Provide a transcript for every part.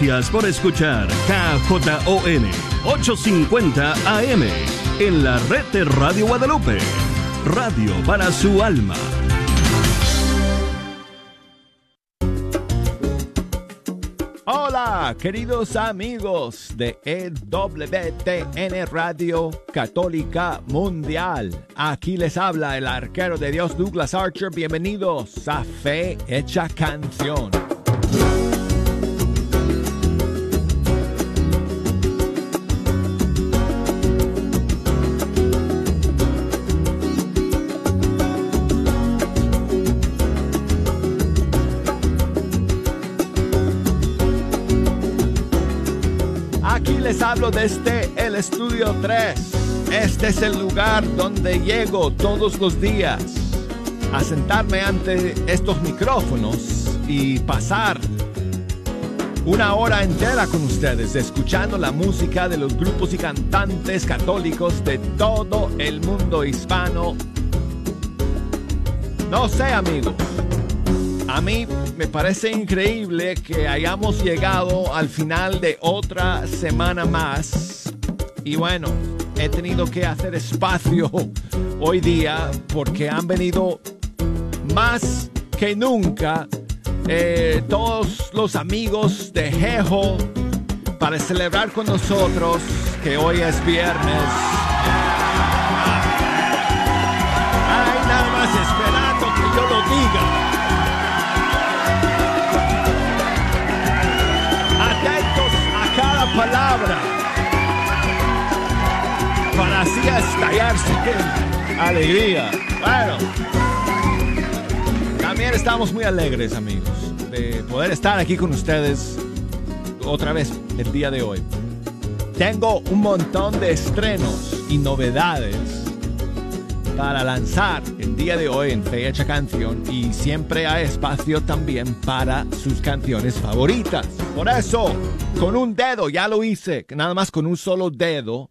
Gracias por escuchar KJON 850 AM en la red de Radio Guadalupe. Radio para su alma. Hola, queridos amigos de EWTN Radio Católica Mundial. Aquí les habla el arquero de Dios Douglas Archer. Bienvenidos a Fe Hecha Canción. Hablo desde el estudio 3. Este es el lugar donde llego todos los días a sentarme ante estos micrófonos y pasar una hora entera con ustedes escuchando la música de los grupos y cantantes católicos de todo el mundo hispano. No sé amigos, a mí me parece increíble que hayamos llegado al final de otra semana más. Y bueno, he tenido que hacer espacio hoy día porque han venido más que nunca eh, todos los amigos de Jejo para celebrar con nosotros que hoy es viernes. Para así estallarse en alegría. Bueno, también estamos muy alegres, amigos, de poder estar aquí con ustedes otra vez el día de hoy. Tengo un montón de estrenos y novedades para lanzar el día de hoy en Fecha Canción y siempre hay espacio también para sus canciones favoritas. Por eso, con un dedo, ya lo hice, nada más con un solo dedo,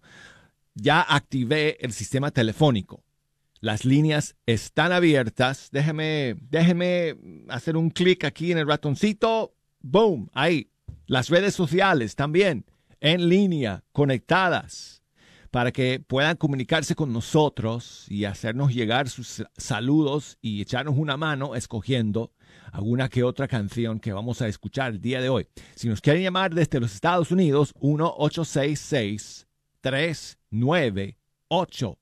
ya activé el sistema telefónico. Las líneas están abiertas. Déjeme, déjeme hacer un clic aquí en el ratoncito. Boom, ahí. Las redes sociales también en línea, conectadas para que puedan comunicarse con nosotros y hacernos llegar sus saludos y echarnos una mano escogiendo alguna que otra canción que vamos a escuchar el día de hoy. Si nos quieren llamar desde los Estados Unidos, 1-866-398.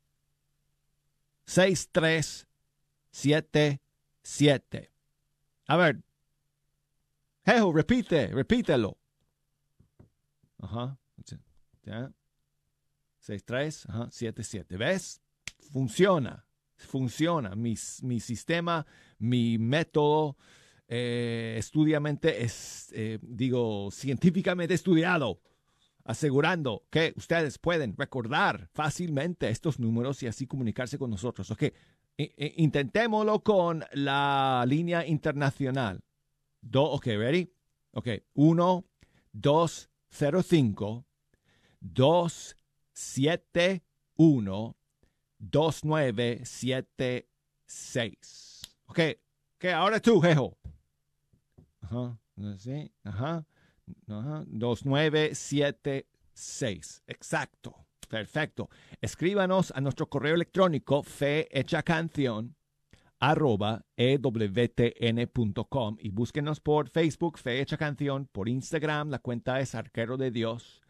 6377. A ver. Jejo, repite, repítelo. Ajá. Ya. 6377. ¿Ves? Funciona. Funciona. Mi, mi sistema, mi método eh, estudiamente es, eh, digo, científicamente estudiado, asegurando que ustedes pueden recordar fácilmente estos números y así comunicarse con nosotros. Ok, intentémoslo con la línea internacional. Do, ok, ready? Ok, 1, 2, 0, 5, 2, 7, 1, 2, 9, 7, 6. Ok, ok, ahora tú, Jejo. Ajá, sí, ajá, ajá, 2, 9, 7, 6. Exacto, perfecto. Escríbanos a nuestro correo electrónico fehechacanción arroba ewtn.com y búsquenos por Facebook, Fe Hecha Canción, por Instagram, la cuenta es Arquero de Dios,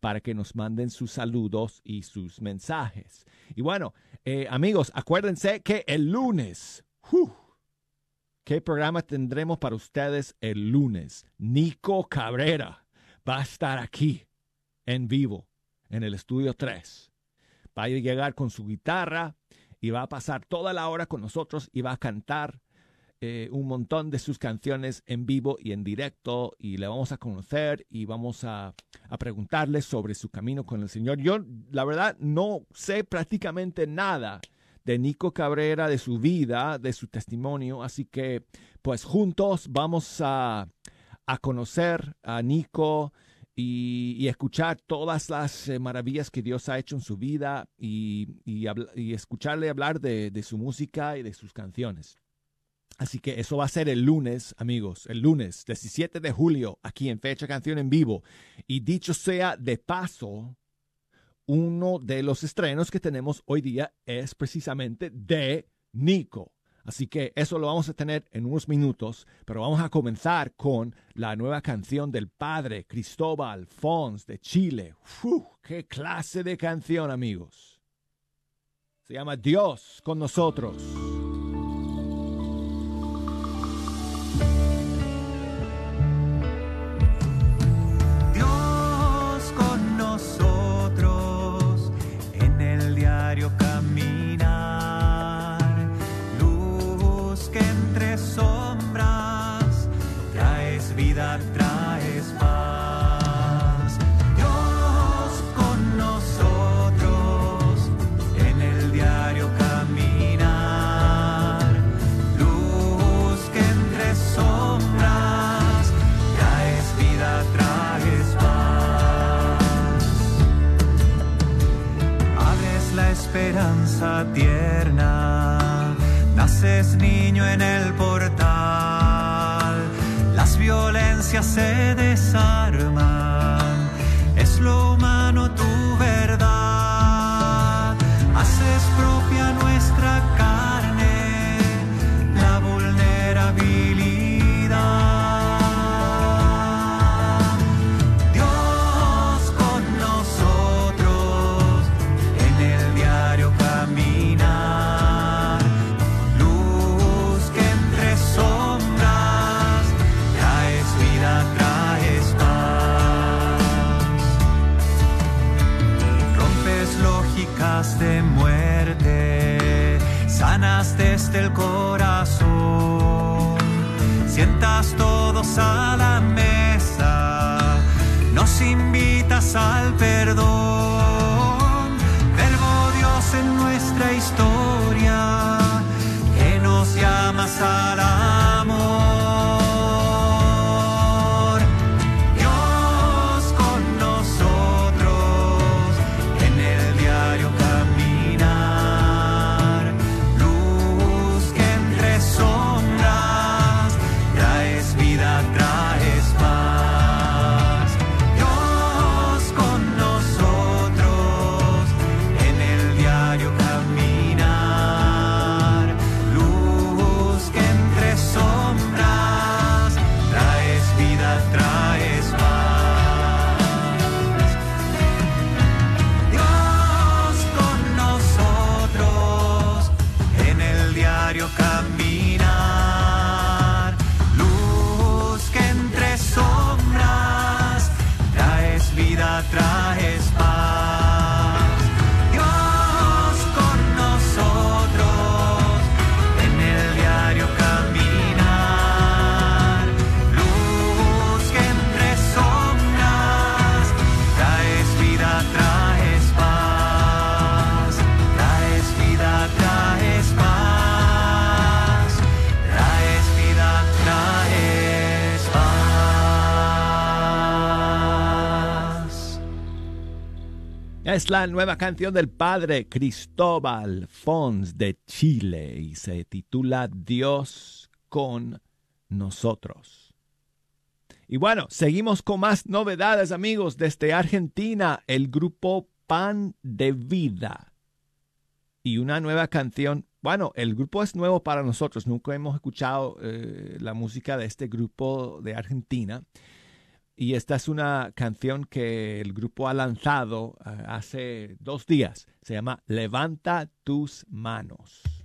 para que nos manden sus saludos y sus mensajes. Y bueno, eh, amigos, acuérdense que el lunes, ¡uh! ¿Qué programa tendremos para ustedes el lunes? Nico Cabrera va a estar aquí en vivo, en el estudio 3. Va a llegar con su guitarra y va a pasar toda la hora con nosotros y va a cantar eh, un montón de sus canciones en vivo y en directo y le vamos a conocer y vamos a, a preguntarle sobre su camino con el Señor. Yo, la verdad, no sé prácticamente nada de Nico Cabrera, de su vida, de su testimonio, así que pues juntos vamos a, a conocer a Nico y, y, escuchar todas las eh, maravillas que Dios ha hecho en su vida y, y, y escucharle hablar de, de, su música y de sus canciones. Así que eso va a ser el lunes, amigos, el lunes 17 de julio, aquí en Fecha Canción en Vivo. Y dicho sea de paso, uno de los estrenos que tenemos hoy día es precisamente de Nico. Así que eso lo vamos a tener en unos minutos, pero vamos a comenzar con la nueva canción del padre Cristóbal Fons de Chile. ¡Qué clase de canción, amigos! Se llama Dios con nosotros. Es la nueva canción del padre Cristóbal Fons de Chile y se titula Dios con nosotros. Y bueno, seguimos con más novedades amigos desde Argentina, el grupo Pan de Vida. Y una nueva canción, bueno, el grupo es nuevo para nosotros, nunca hemos escuchado eh, la música de este grupo de Argentina. Y esta es una canción que el grupo ha lanzado eh, hace dos días. Se llama Levanta tus manos.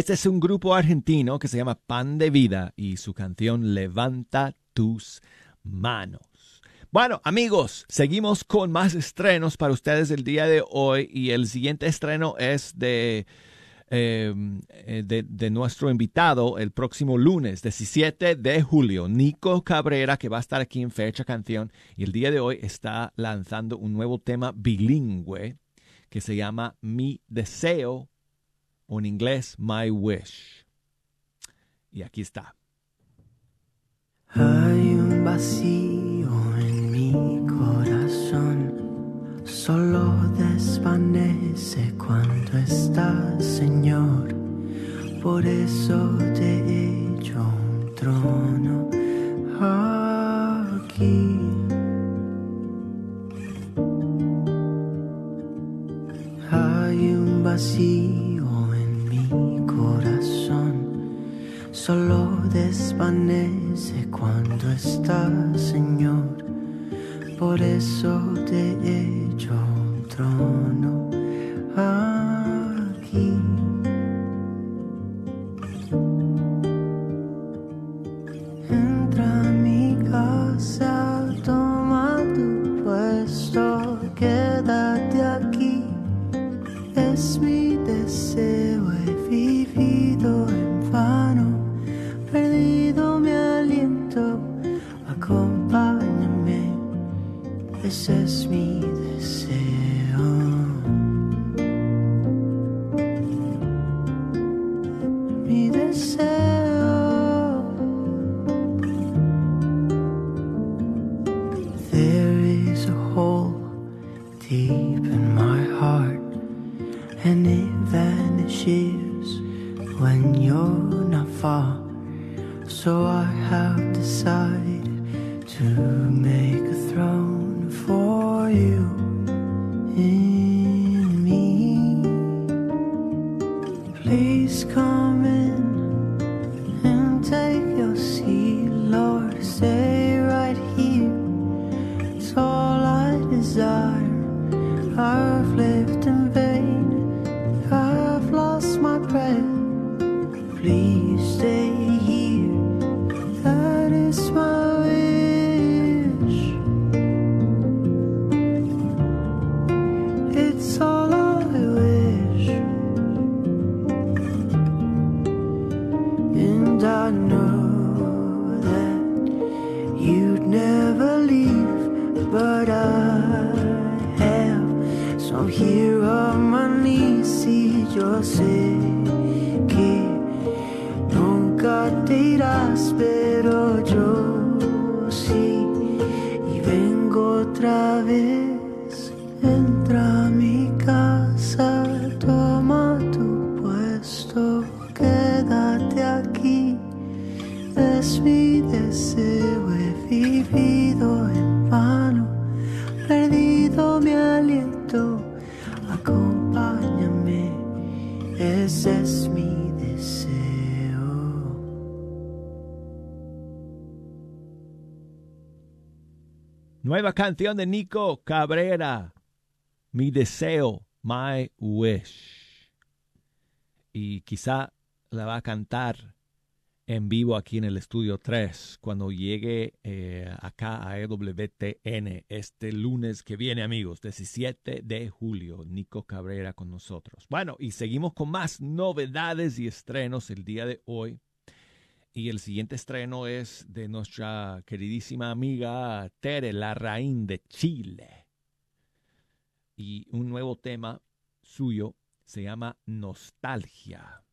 Este es un grupo argentino que se llama Pan de Vida y su canción Levanta tus manos. Bueno, amigos, seguimos con más estrenos para ustedes el día de hoy y el siguiente estreno es de, em, eh, de, de, nuestro invitado el próximo lunes, 17 de julio, Nico Cabrera, que va a estar aquí en Fecha Canción y el día de hoy está lanzando un nuevo tema bilingüe que se llama Mi Deseo o en inglés My Wish. Y aquí está. Hay un vacío en mi corazón, solo desvanece cuando estás, Señor. Por eso te he hecho un trono aquí. Hay un vacío solo desvanece cuando estás, Señor. Por eso te he hecho un trono aquí. Vanishes when you're not far. So I have decided to make a throne for you in me. Please come Canción de Nico Cabrera. Mi deseo, My Wish. Y quizá la va a cantar en vivo aquí en el estudio 3 cuando llegue eh, acá a EWTN este lunes que viene, amigos, 17 de julio. Nico Cabrera con nosotros. Bueno, y seguimos con más novedades y estrenos el día de hoy. Y el siguiente estreno es de nuestra queridísima amiga Tere Larraín de Chile. Y un nuevo tema suyo se llama Nostalgia.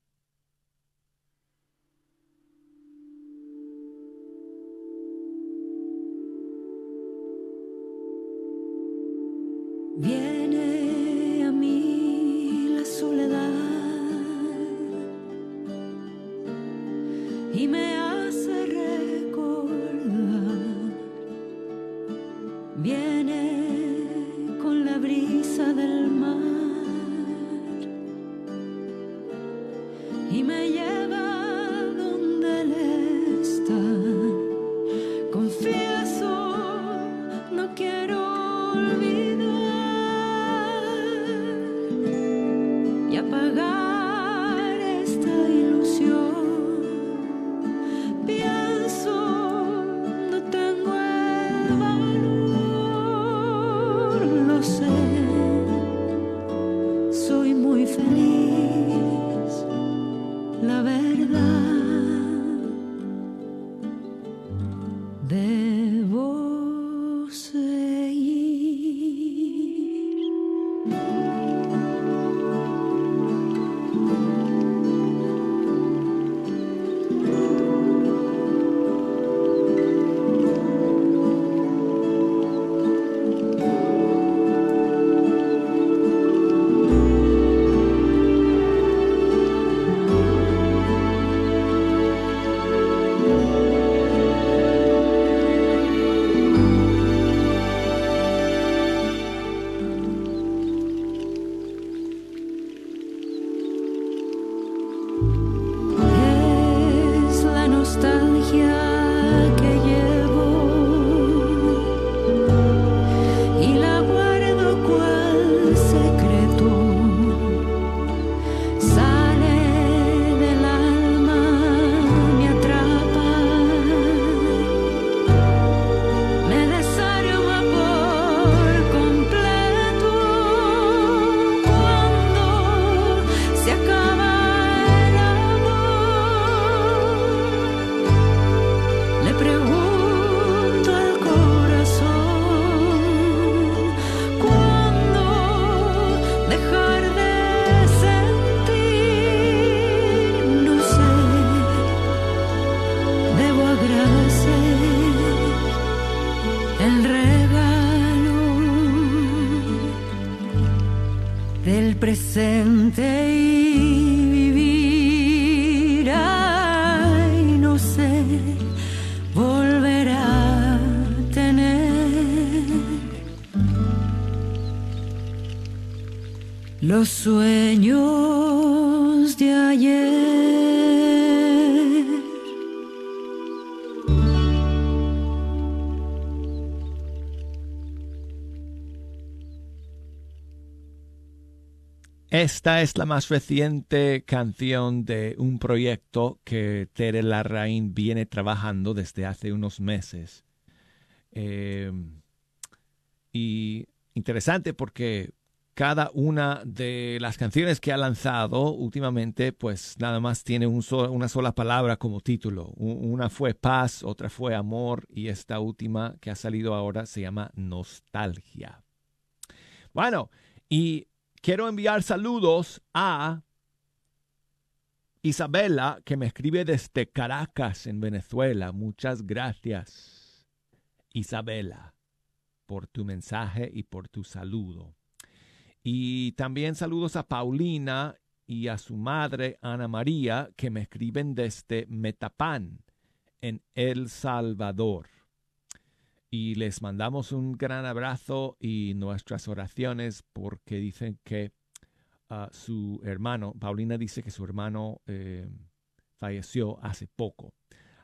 Bien. Del presente Esta es la más reciente canción de un proyecto que Tere Larraín viene trabajando desde hace unos meses. Eh, y interesante porque cada una de las canciones que ha lanzado últimamente, pues nada más tiene una sola palabra como título. Una fue paz, otra fue amor y esta última que ha salido ahora se llama nostalgia. Bueno, y quiero enviar saludos a Isabela, que me escribe desde Caracas, en Venezuela. Muchas gracias, Isabela, por tu mensaje y por tu saludo. Y también saludos a Paulina y a su madre, Ana María, que me escriben desde Metapán, en El Salvador y les mandamos un gran abrazo y nuestras oraciones porque dicen que ah, su hermano, Paulina dice que su hermano eh, falleció hace poco.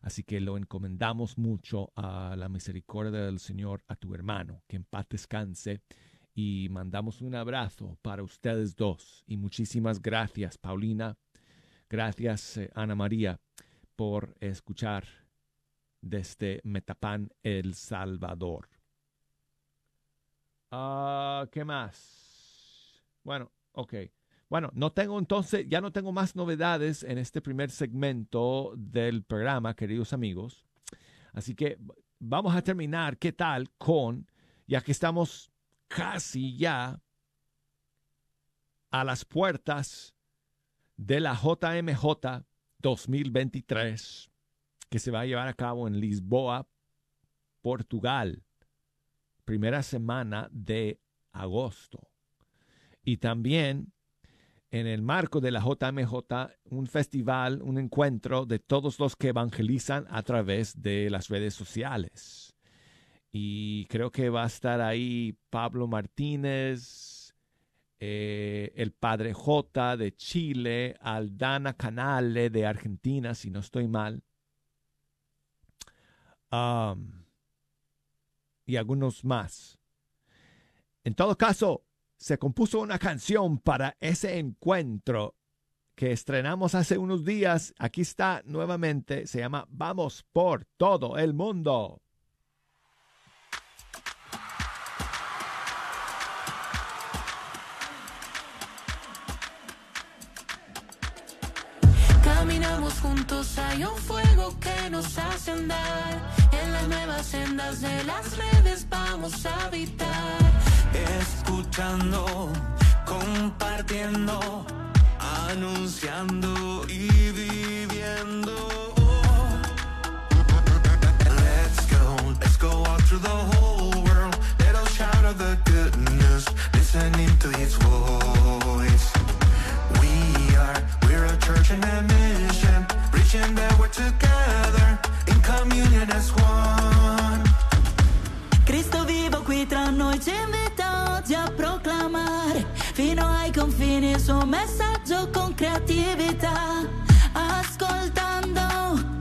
Así que lo encomendamos mucho a la misericordia del Señor, a tu hermano, que en paz descanse. Y mandamos un abrazo para ustedes dos. Y muchísimas gracias, Paulina. Gracias, eh, Ana María, por escuchar desde Metapán, El Salvador. Ah, ¿Qué más? Bueno, ok. Bueno, no tengo entonces, ya no tengo más novedades en este primer segmento del programa, queridos amigos. Así que vamos a terminar, ¿qué tal? Con, ya que estamos casi ya a las puertas de la JMJ 2023 que se va a llevar a cabo en Lisboa, Portugal. Primera semana de agosto. Y también en el marco de la JMJ, un festival, un encuentro de todos los que evangelizan a través de las redes sociales. Y creo que va a estar ahí Pablo Martínez, eh, el Padre J de Chile, Aldana Canale de Argentina, si no estoy mal. Um, y algunos más. En todo caso, se compuso una canción para ese encuentro que estrenamos hace unos días. Aquí está nuevamente. Se llama Vamos por todo el mundo. Hay un fuego que nos hace andar. En las nuevas sendas de las redes vamos a habitar. escuchando, compartiendo, anunciando y viviendo. Let's go, let's go out through the whole world. Let us shout out the good news, listening to His voice. We are, we're a church in a mission, preaching that we're together in communion as one. Cristo vivo qui tra noi ci invita oggi a proclamare fino ai confini il suo messaggio con creatività. Ascoltando,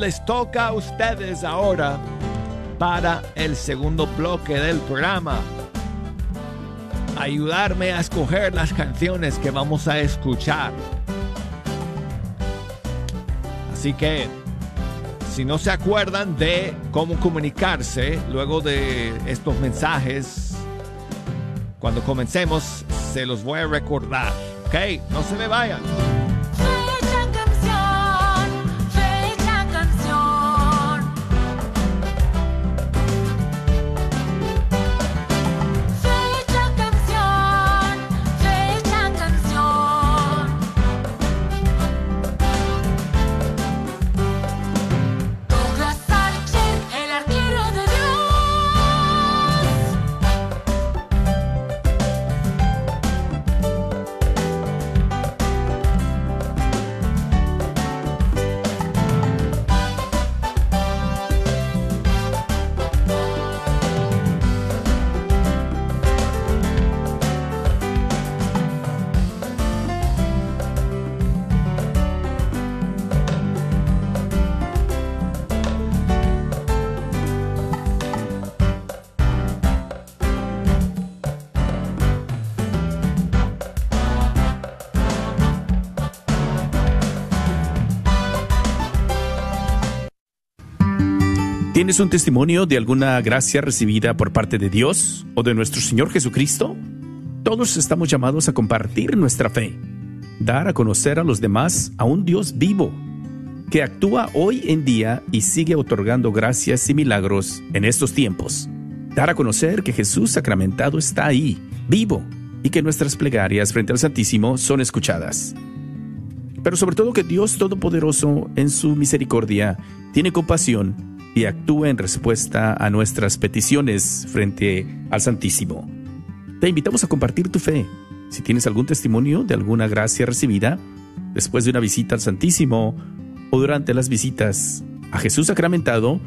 les toca a ustedes ahora para el segundo bloque del programa. Ayudarme a escoger las canciones que vamos a escuchar. Así que, si no se acuerdan de cómo comunicarse luego de estos mensajes, cuando comencemos, se los voy a recordar. Ok, no se me vayan. ¿Tienes un testimonio de alguna gracia recibida por parte de Dios o de nuestro Señor Jesucristo? Todos estamos llamados a compartir nuestra fe, dar a conocer a los demás a un Dios vivo, que actúa hoy en día y sigue otorgando gracias y milagros en estos tiempos. Dar a conocer que Jesús sacramentado está ahí, vivo, y que nuestras plegarias frente al Santísimo son escuchadas. Pero sobre todo que Dios Todopoderoso, en su misericordia, tiene compasión y actúa en respuesta a nuestras peticiones frente al Santísimo. Te invitamos a compartir tu fe. Si tienes algún testimonio de alguna gracia recibida, después de una visita al Santísimo o durante las visitas a Jesús sacramentado,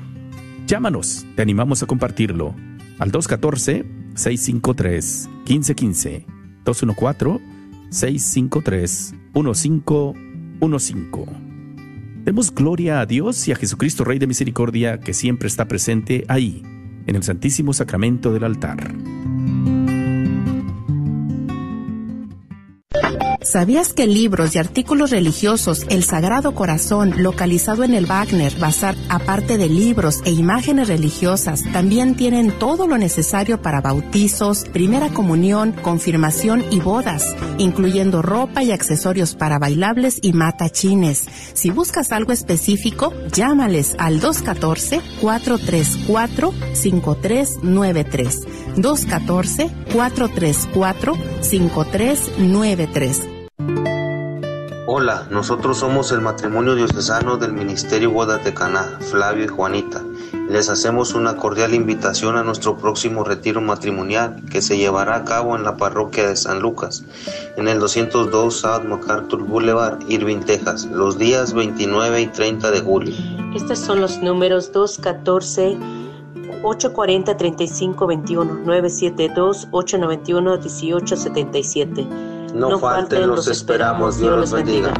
llámanos, te animamos a compartirlo al 214-653-1515, 214-653-1515. Demos gloria a Dios y a Jesucristo Rey de Misericordia que siempre está presente ahí, en el Santísimo Sacramento del altar. ¿Sabías que libros y artículos religiosos El Sagrado Corazón, localizado en el Wagner Bazar, aparte de libros e imágenes religiosas, también tienen todo lo necesario para bautizos, primera comunión, confirmación y bodas, incluyendo ropa y accesorios para bailables y matachines? Si buscas algo específico, llámales al 214-434-5393. 214-434-5393. Hola, nosotros somos el matrimonio diocesano del Ministerio Bodas de Caná, Flavio y Juanita. Les hacemos una cordial invitación a nuestro próximo retiro matrimonial que se llevará a cabo en la parroquia de San Lucas, en el 202 South MacArthur Boulevard, Irving, Texas, los días 29 y 30 de julio. Estos son los números 214 840 3521 972 891 1877. No, falten, los esperamos. Dios los bendiga.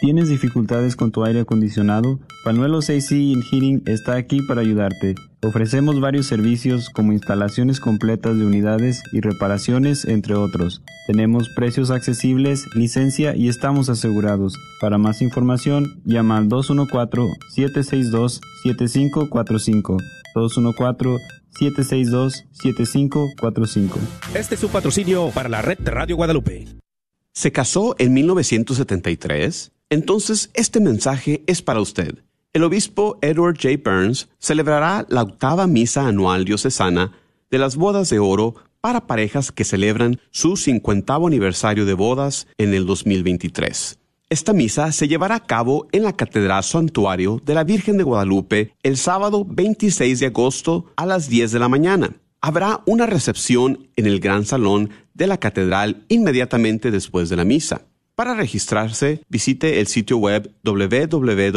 ¿Tienes dificultades con tu aire acondicionado? Panuelos AC in Heating está aquí para ayudarte. Ofrecemos varios servicios como instalaciones completas de unidades y reparaciones, entre otros. Tenemos precios accesibles, licencia y estamos asegurados. Para más información, llama al 214-762-7545. 214-762-7545. Este es su patrocinio para la red de Radio Guadalupe. ¿Se casó en 1973? Entonces este mensaje es para usted. El obispo Edward J. Burns celebrará la octava misa anual diocesana de las bodas de oro para parejas que celebran su 50 aniversario de bodas en el 2023. Esta misa se llevará a cabo en la Catedral Santuario de la Virgen de Guadalupe el sábado 26 de agosto a las 10 de la mañana. Habrá una recepción en el gran salón de la catedral inmediatamente después de la misa. Para registrarse, visite el sitio web www.cathdal.org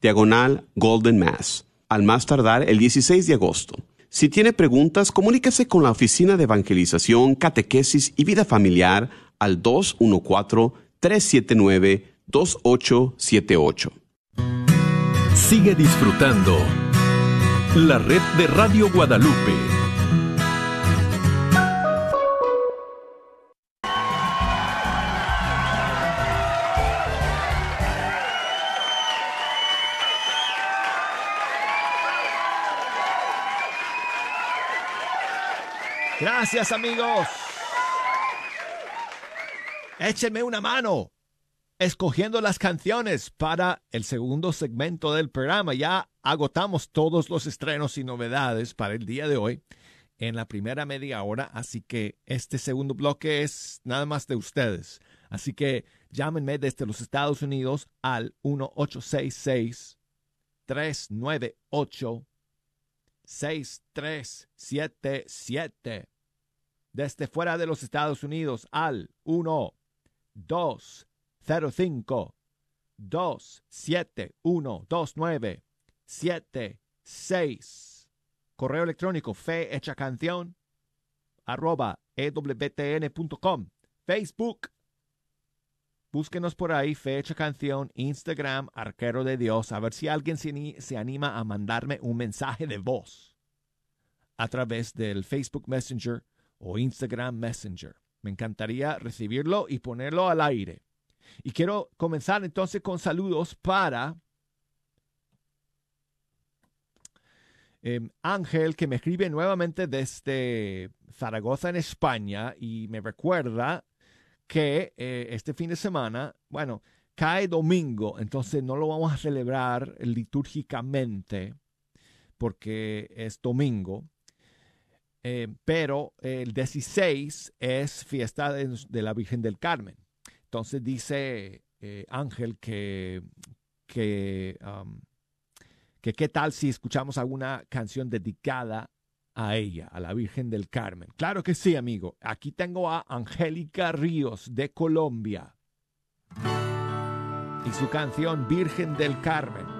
diagonal Golden Mass, al más tardar el 16 de agosto. Si tiene preguntas, comuníquese con la Oficina de Evangelización, Catequesis y Vida Familiar al 214-379-2878. Sigue disfrutando la red de Radio Guadalupe. Gracias amigos. Échenme una mano escogiendo las canciones para el segundo segmento del programa. Ya agotamos todos los estrenos y novedades para el día de hoy en la primera media hora, así que este segundo bloque es nada más de ustedes. Así que llámenme desde los Estados Unidos al 1866 398 6377. Desde fuera de los Estados Unidos al 1 2 05 271 29 76. Correo electrónico fe canción arroba ewtn.com. Facebook. Búsquenos por ahí, fecha canción, Instagram, arquero de Dios, a ver si alguien se, se anima a mandarme un mensaje de voz a través del Facebook Messenger o Instagram Messenger. Me encantaría recibirlo y ponerlo al aire. Y quiero comenzar entonces con saludos para eh, Ángel, que me escribe nuevamente desde Zaragoza, en España, y me recuerda que eh, este fin de semana, bueno, cae domingo, entonces no lo vamos a celebrar litúrgicamente porque es domingo. Eh, pero el 16 es fiesta de, la Virgen del Carmen. Entonces dice eh, Ángel que, que, um, que qué tal si escuchamos alguna canción dedicada a ella, a la Virgen del Carmen. Claro que sí, amigo. Aquí tengo a Angélica Ríos de Colombia y su canción Virgen del Carmen.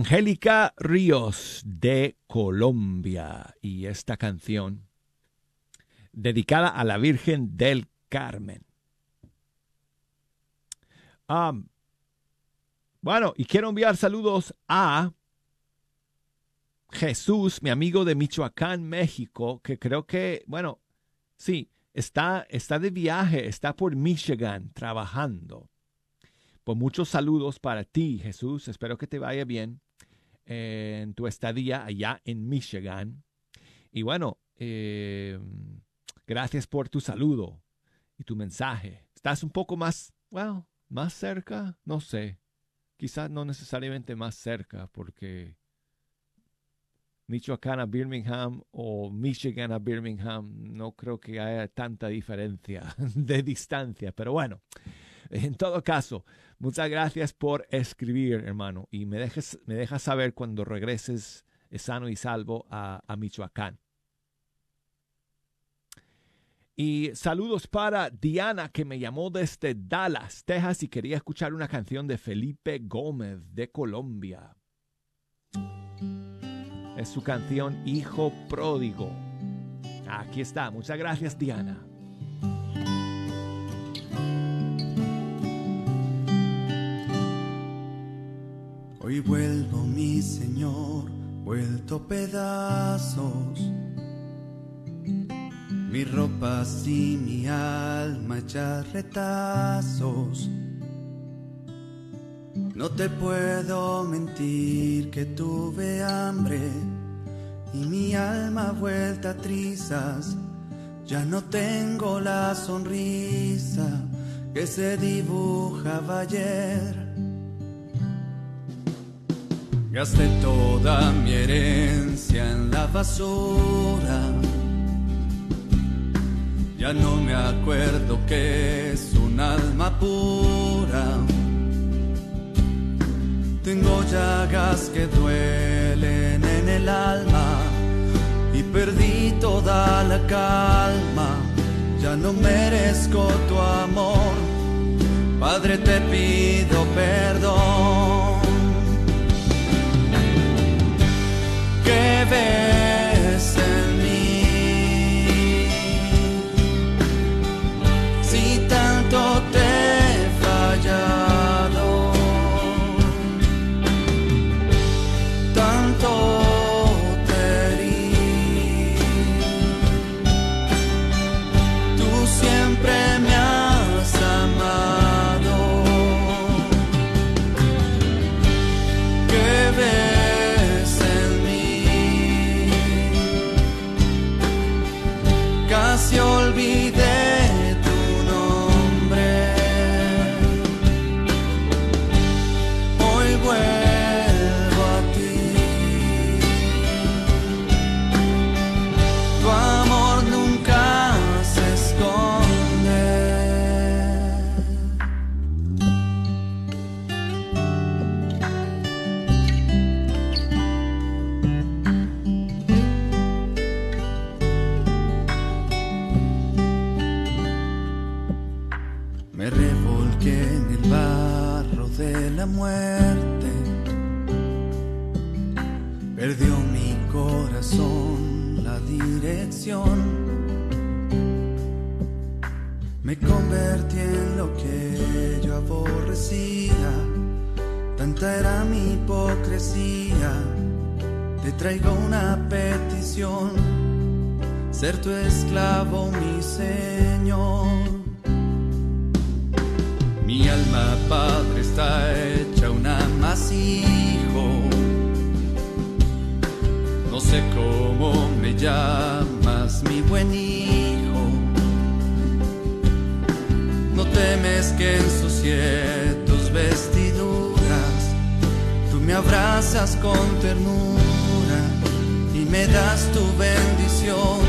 Angélica Ríos de Colombia y esta canción dedicada a la Virgen del Carmen. Am, bueno, y quiero enviar saludos a Jesús, mi amigo de Michoacán, México, que creo que, bueno, sí, está, está de viaje, está por Michigan trabajando. Pues muchos saludos para ti, Jesús. Espero que te vaya bien en tu estadía allá en Michigan. Y bueno, eh, gracias por tu saludo y tu mensaje. Estás un poco más, well, más cerca, no sé. Quizás no necesariamente más cerca, porque Michoacán a Birmingham o Michigan a Birmingham, no creo que haya tanta diferencia de distancia, pero bueno, en todo caso, muchas gracias por escribir, hermano, y me dejes, me dejas saber cuando regreses sano y salvo a, a Michoacán. Y saludos para Diana, que me llamó desde Dallas, Texas, y quería escuchar una canción de Felipe Gómez de Colombia. Es su canción Hijo Pródigo. Aquí está. Muchas gracias, Diana. Hoy vuelvo, mi Señor, vuelto pedazos. Mis ropas y mi alma hechas retazos. No te puedo mentir que tuve hambre y mi alma vuelta a trizas. Ya no tengo la sonrisa que se dibujaba ayer. Gasté toda mi herencia en la basura. Ya no me acuerdo que es un alma pura. Tengo llagas que duelen en el alma y perdí toda la calma. Ya no merezco tu amor. Padre, te pido perdón. Que ves Me convertí en lo que yo aborrecía. Tanta era mi hipocresía. Te traigo una petición. Ser tu esclavo, mi Señor. Mi alma, Padre, está hecha un amasijo. No sé cómo me llamas, mi buen hijo. No temes que ensucie tus vestiduras. Tú me abrazas con ternura y me das tu bendición.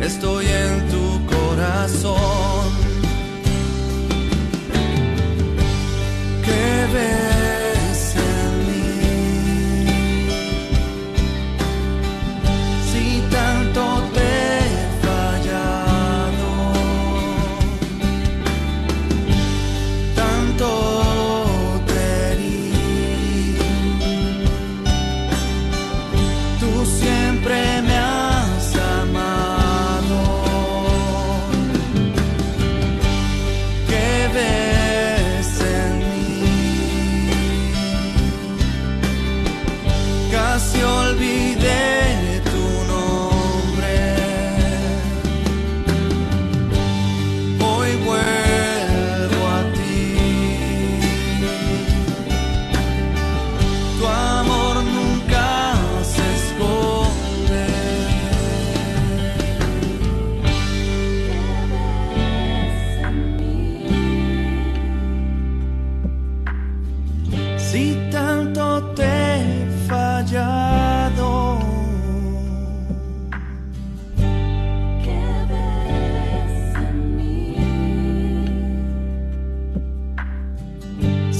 Estoy en tu corazón. que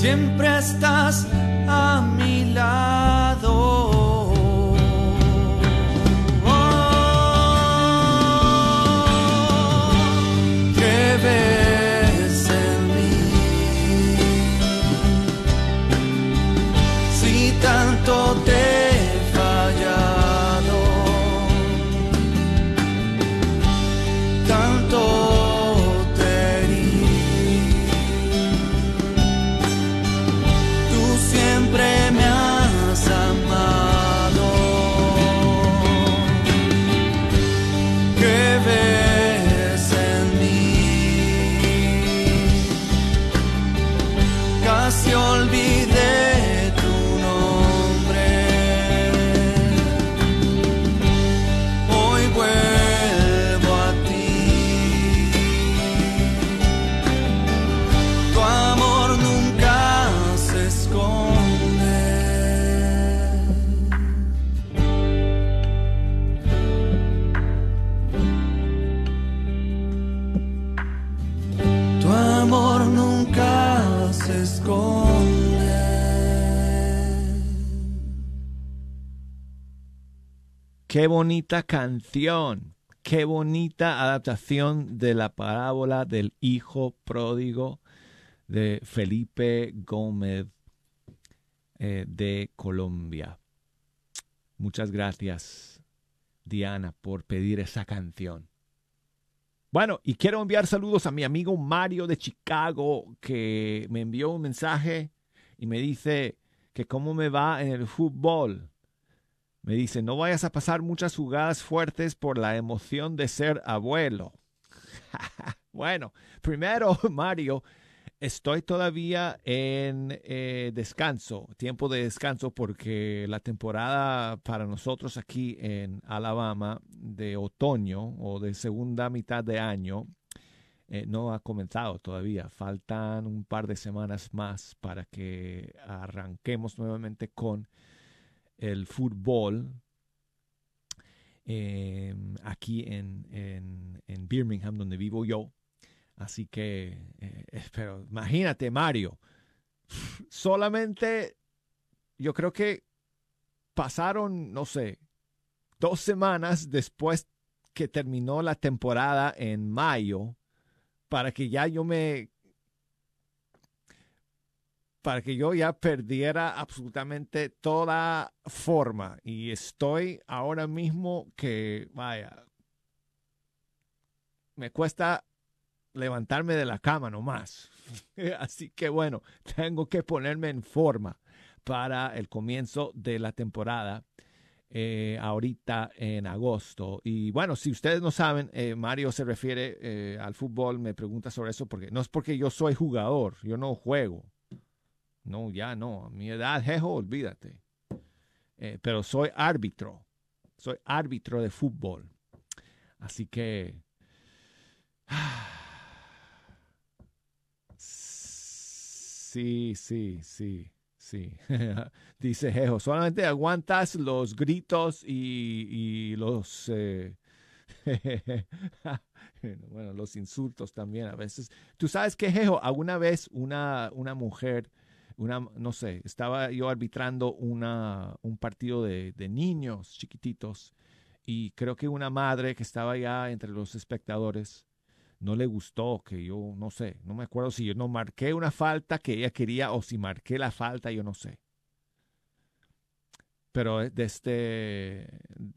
siempre estás a mi lado. Qué bonita canción. Qué bonita adaptación de la parábola del hijo pródigo de Felipe Gómez eh, de Colombia. Muchas gracias, Diana, por pedir esa canción. Bueno, y quiero enviar saludos a mi amigo Mario de Chicago, que me envió un mensaje y me dice que cómo me va en el fútbol. Me dice, no vayas a pasar muchas jugadas fuertes por la emoción de ser abuelo. bueno, primero, Mario, estoy todavía en eh, descanso, tiempo de descanso, porque la temporada para nosotros aquí en Alabama de otoño o de segunda mitad de año eh, no ha comenzado todavía. Faltan un par de semanas más para que arranquemos nuevamente con el fútbol eh, aquí en, en, en Birmingham, donde vivo yo. Así que, eh, pero imagínate, Mario, solamente yo creo que pasaron, no sé, dos semanas después que terminó la temporada en mayo para que ya yo me para que yo ya perdiera absolutamente toda forma y estoy ahora mismo que vaya me cuesta levantarme de la cama nomás. Así que bueno, tengo que ponerme en forma para el comienzo de la temporada eh, ahorita en agosto. Y bueno, si ustedes no saben, eh, Mario se refiere eh, al fútbol, me pregunta sobre eso, porque no es porque yo soy jugador, yo no juego. No, ya no, a mi edad, jejo, olvídate. Eh, pero soy árbitro, soy árbitro de fútbol. Así que... Sí, sí, sí, sí. Dice Jejo, solamente aguantas los gritos y, y los... eh, bueno, los insultos también a veces. Tú sabes que, Jejo, alguna vez una, una mujer, una, no sé, estaba yo arbitrando una, un partido de, de niños chiquititos y creo que una madre que estaba ya entre los espectadores no le gustó que yo, no sé, no me acuerdo si yo no marqué una falta que ella quería o si marqué la falta, yo no sé. Pero desde,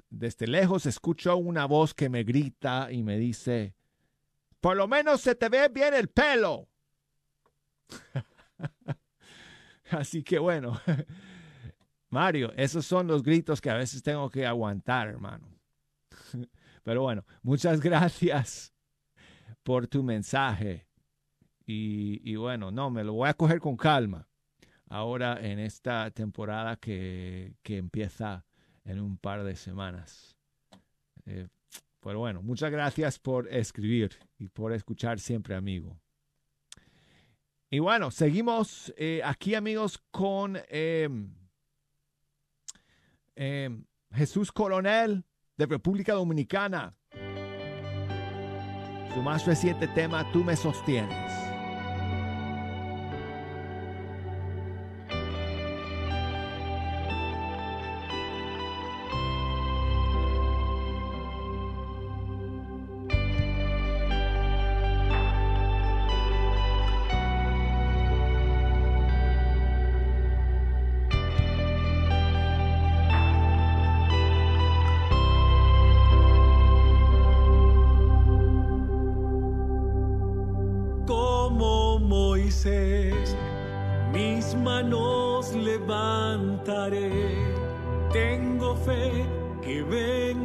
desde lejos escucho una voz que me grita y me dice, por lo menos se te ve bien el pelo. Así que bueno, Mario, esos son los gritos que a veces tengo que aguantar, hermano. Pero bueno, muchas gracias por tu mensaje. Y, y, bueno, no, me lo voy a coger con calma ahora en esta temporada que, que empieza en un par de semanas. Eh, pero bueno, muchas gracias por escribir y por escuchar siempre, amigo. Y bueno, seguimos eh, aquí, amigos, con eh, Jesús Coronel de República Dominicana su más reciente tema, Tú me sostienes.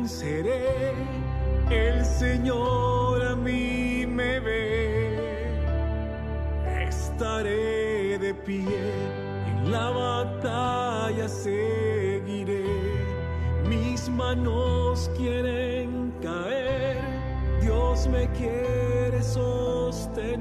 Venceré, el Señor a mí me ve, estaré de pie, en la batalla seguiré, mis manos quieren caer, Dios me quiere sostener.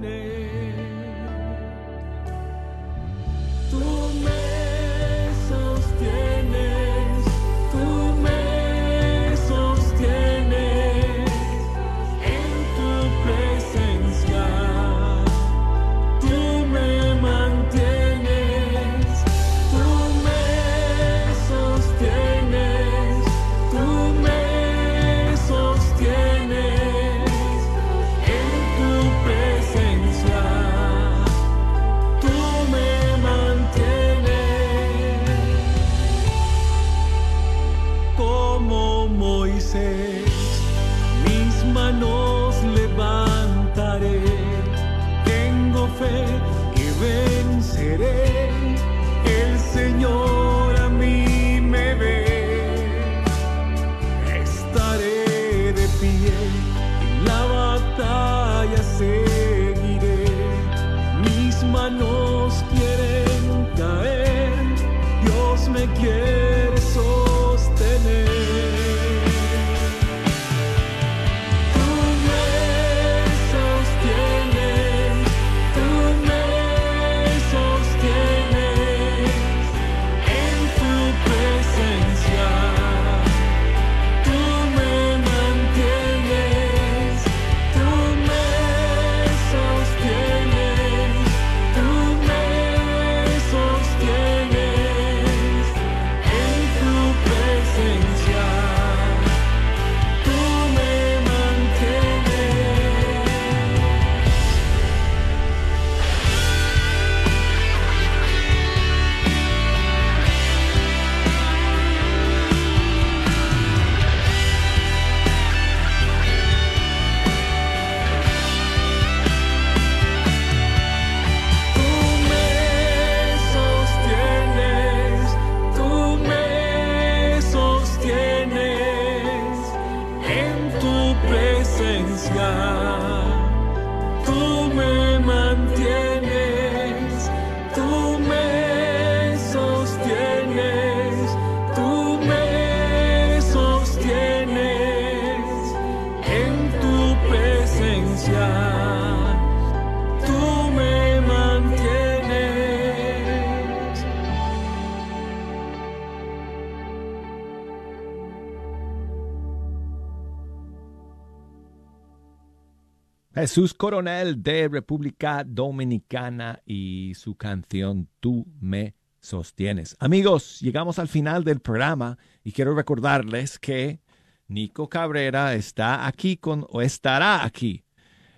Jesús Coronel de República Dominicana y su canción Tú me sostienes. Amigos, llegamos al final del programa y quiero recordarles que Nico Cabrera está aquí con o estará aquí.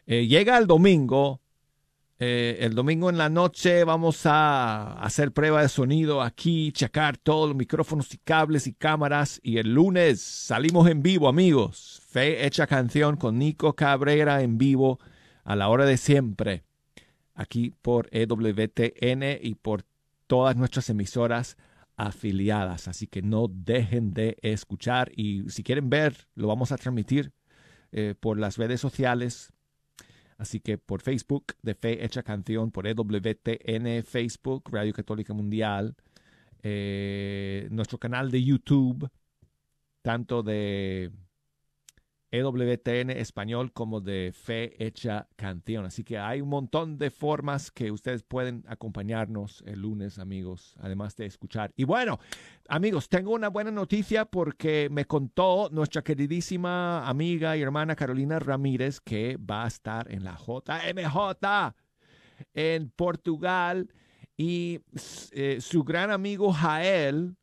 Eh, llega el domingo. Eh, el domingo en la noche vamos a hacer prueba de sonido aquí, checar todos los micrófonos y cables y cámaras. Y el lunes salimos en vivo, amigos. Fe hecha canción con Nico Cabrera en vivo a la hora de siempre. Aquí por EWTN y por todas nuestras emisoras afiliadas. Así que no dejen de escuchar. Y si quieren ver, lo vamos a transmitir eh, por las redes sociales. Así que por Facebook de Fe Hecha Canción, por EWTN Facebook, Radio Católica Mundial, eh, nuestro canal de YouTube, tanto de EWTN Español como de Fe Hecha Canción. Así que hay un montón de formas que ustedes pueden acompañarnos el lunes, amigos, además de escuchar. Y bueno, amigos, tengo una buena noticia porque me contó nuestra queridísima amiga y hermana Carolina Ramírez que va a estar en la JMJ en Portugal y eh, su gran amigo Jael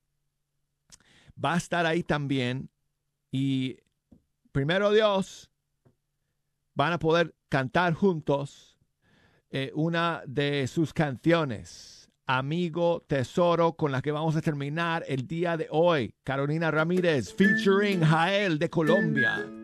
va a estar ahí también y primero Dios van a poder cantar juntos eh, una de sus canciones, Amigo Tesoro, con la que vamos a terminar el día de hoy. Carolina Ramírez, featuring Jael de Colombia.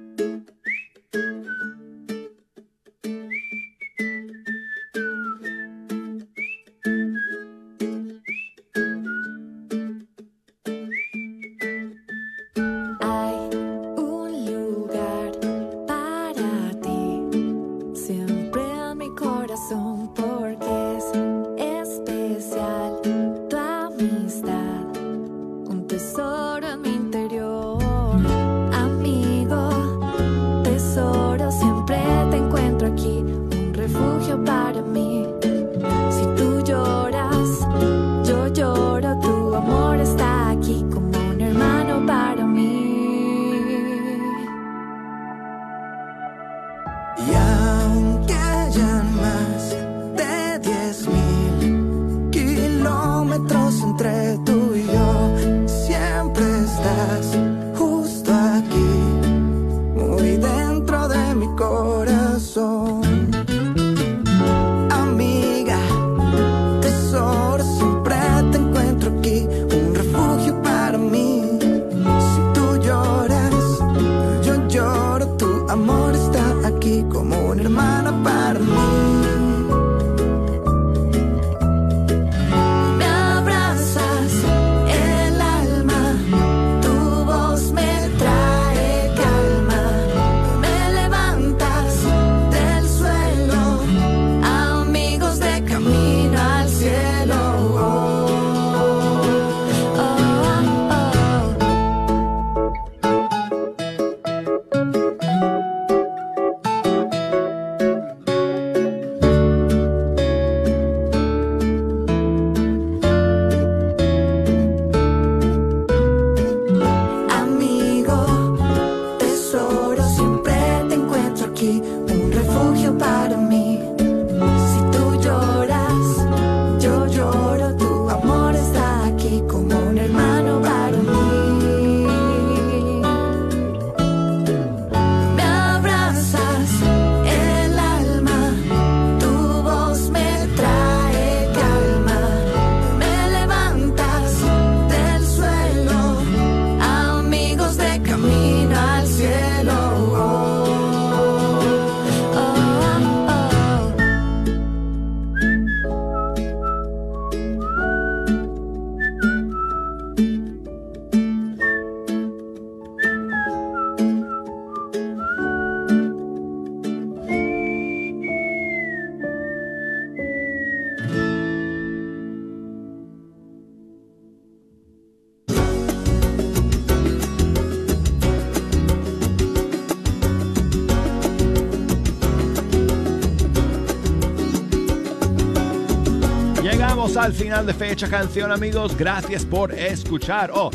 Al final de Fecha Canción, amigos. Gracias por escuchar. Oh,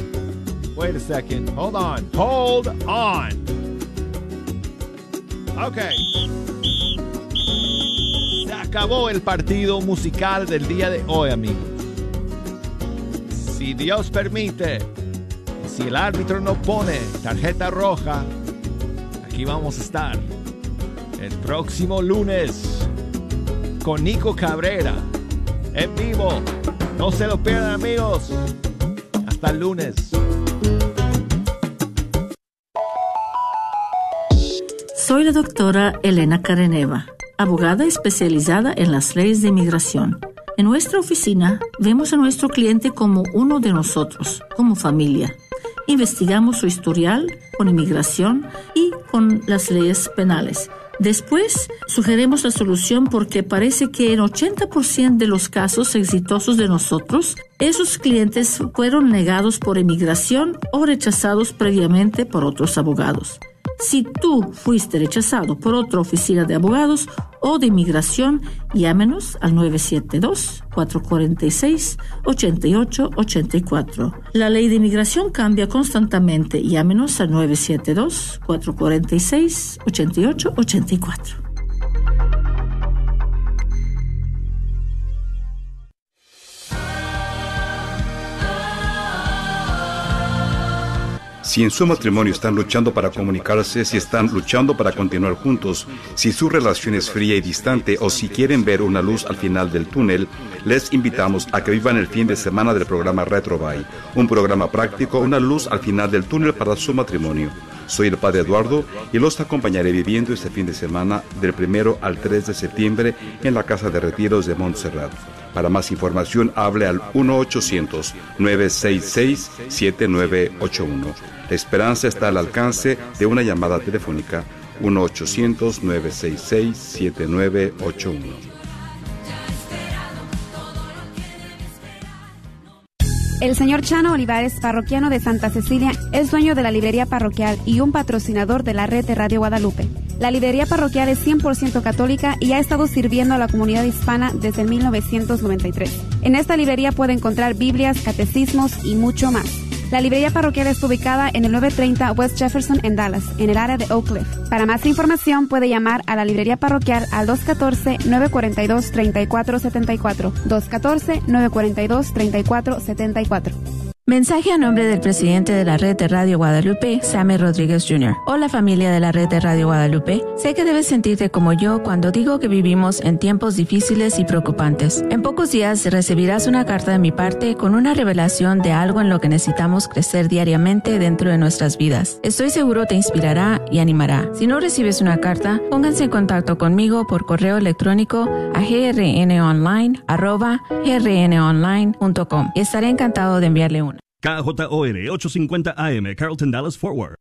wait a second. Hold on. Hold on. Ok. Se acabó el partido musical del día de hoy, amigos. Si Dios permite, si el árbitro no pone tarjeta roja, aquí vamos a estar el próximo lunes con Nico Cabrera en vivo. No se lo pierdan, amigos. Hasta el lunes. Soy la doctora Elena Careneva, abogada especializada en las leyes de inmigración. En nuestra oficina vemos a nuestro cliente como uno de nosotros, como familia. Investigamos su historial con inmigración y con las leyes penales. Después, sugerimos la solución porque parece que en 80% de los casos exitosos de nosotros, esos clientes fueron negados por inmigración o rechazados previamente por otros abogados. Si tú fuiste rechazado por otra oficina de abogados o de inmigración, llámenos al 972-446-8884. La ley de inmigración cambia constantemente. Llámenos al 972-446-8884. Si en su matrimonio están luchando para comunicarse, si están luchando para continuar juntos, si su relación es fría y distante o si quieren ver una luz al final del túnel, les invitamos a que vivan el fin de semana del programa Retrobuy, un programa práctico, una luz al final del túnel para su matrimonio. Soy el Padre Eduardo y los acompañaré viviendo este fin de semana del primero al 3 de septiembre en la Casa de Retiros de Montserrat. Para más información, hable al 1-800-966-7981. La esperanza está al alcance de una llamada telefónica 1-800-966-7981. El señor Chano Olivares, parroquiano de Santa Cecilia, es dueño de la librería parroquial y un patrocinador de la red de Radio Guadalupe. La librería parroquial es 100% católica y ha estado sirviendo a la comunidad hispana desde 1993. En esta librería puede encontrar Biblias, catecismos y mucho más. La librería parroquial está ubicada en el 930 West Jefferson en Dallas, en el área de Oak Cliff. Para más información puede llamar a la librería parroquial al 214-942-3474. 214-942-3474. Mensaje a nombre del presidente de la red de Radio Guadalupe, Sammy Rodríguez Jr. Hola familia de la red de Radio Guadalupe. Sé que debes sentirte como yo cuando digo que vivimos en tiempos difíciles y preocupantes. En pocos días recibirás una carta de mi parte con una revelación de algo en lo que necesitamos crecer diariamente dentro de nuestras vidas. Estoy seguro te inspirará y animará. Si no recibes una carta, pónganse en contacto conmigo por correo electrónico a grnonline.com y estaré encantado de enviarle una. KJOR 850 AM, Carlton Dallas Forward.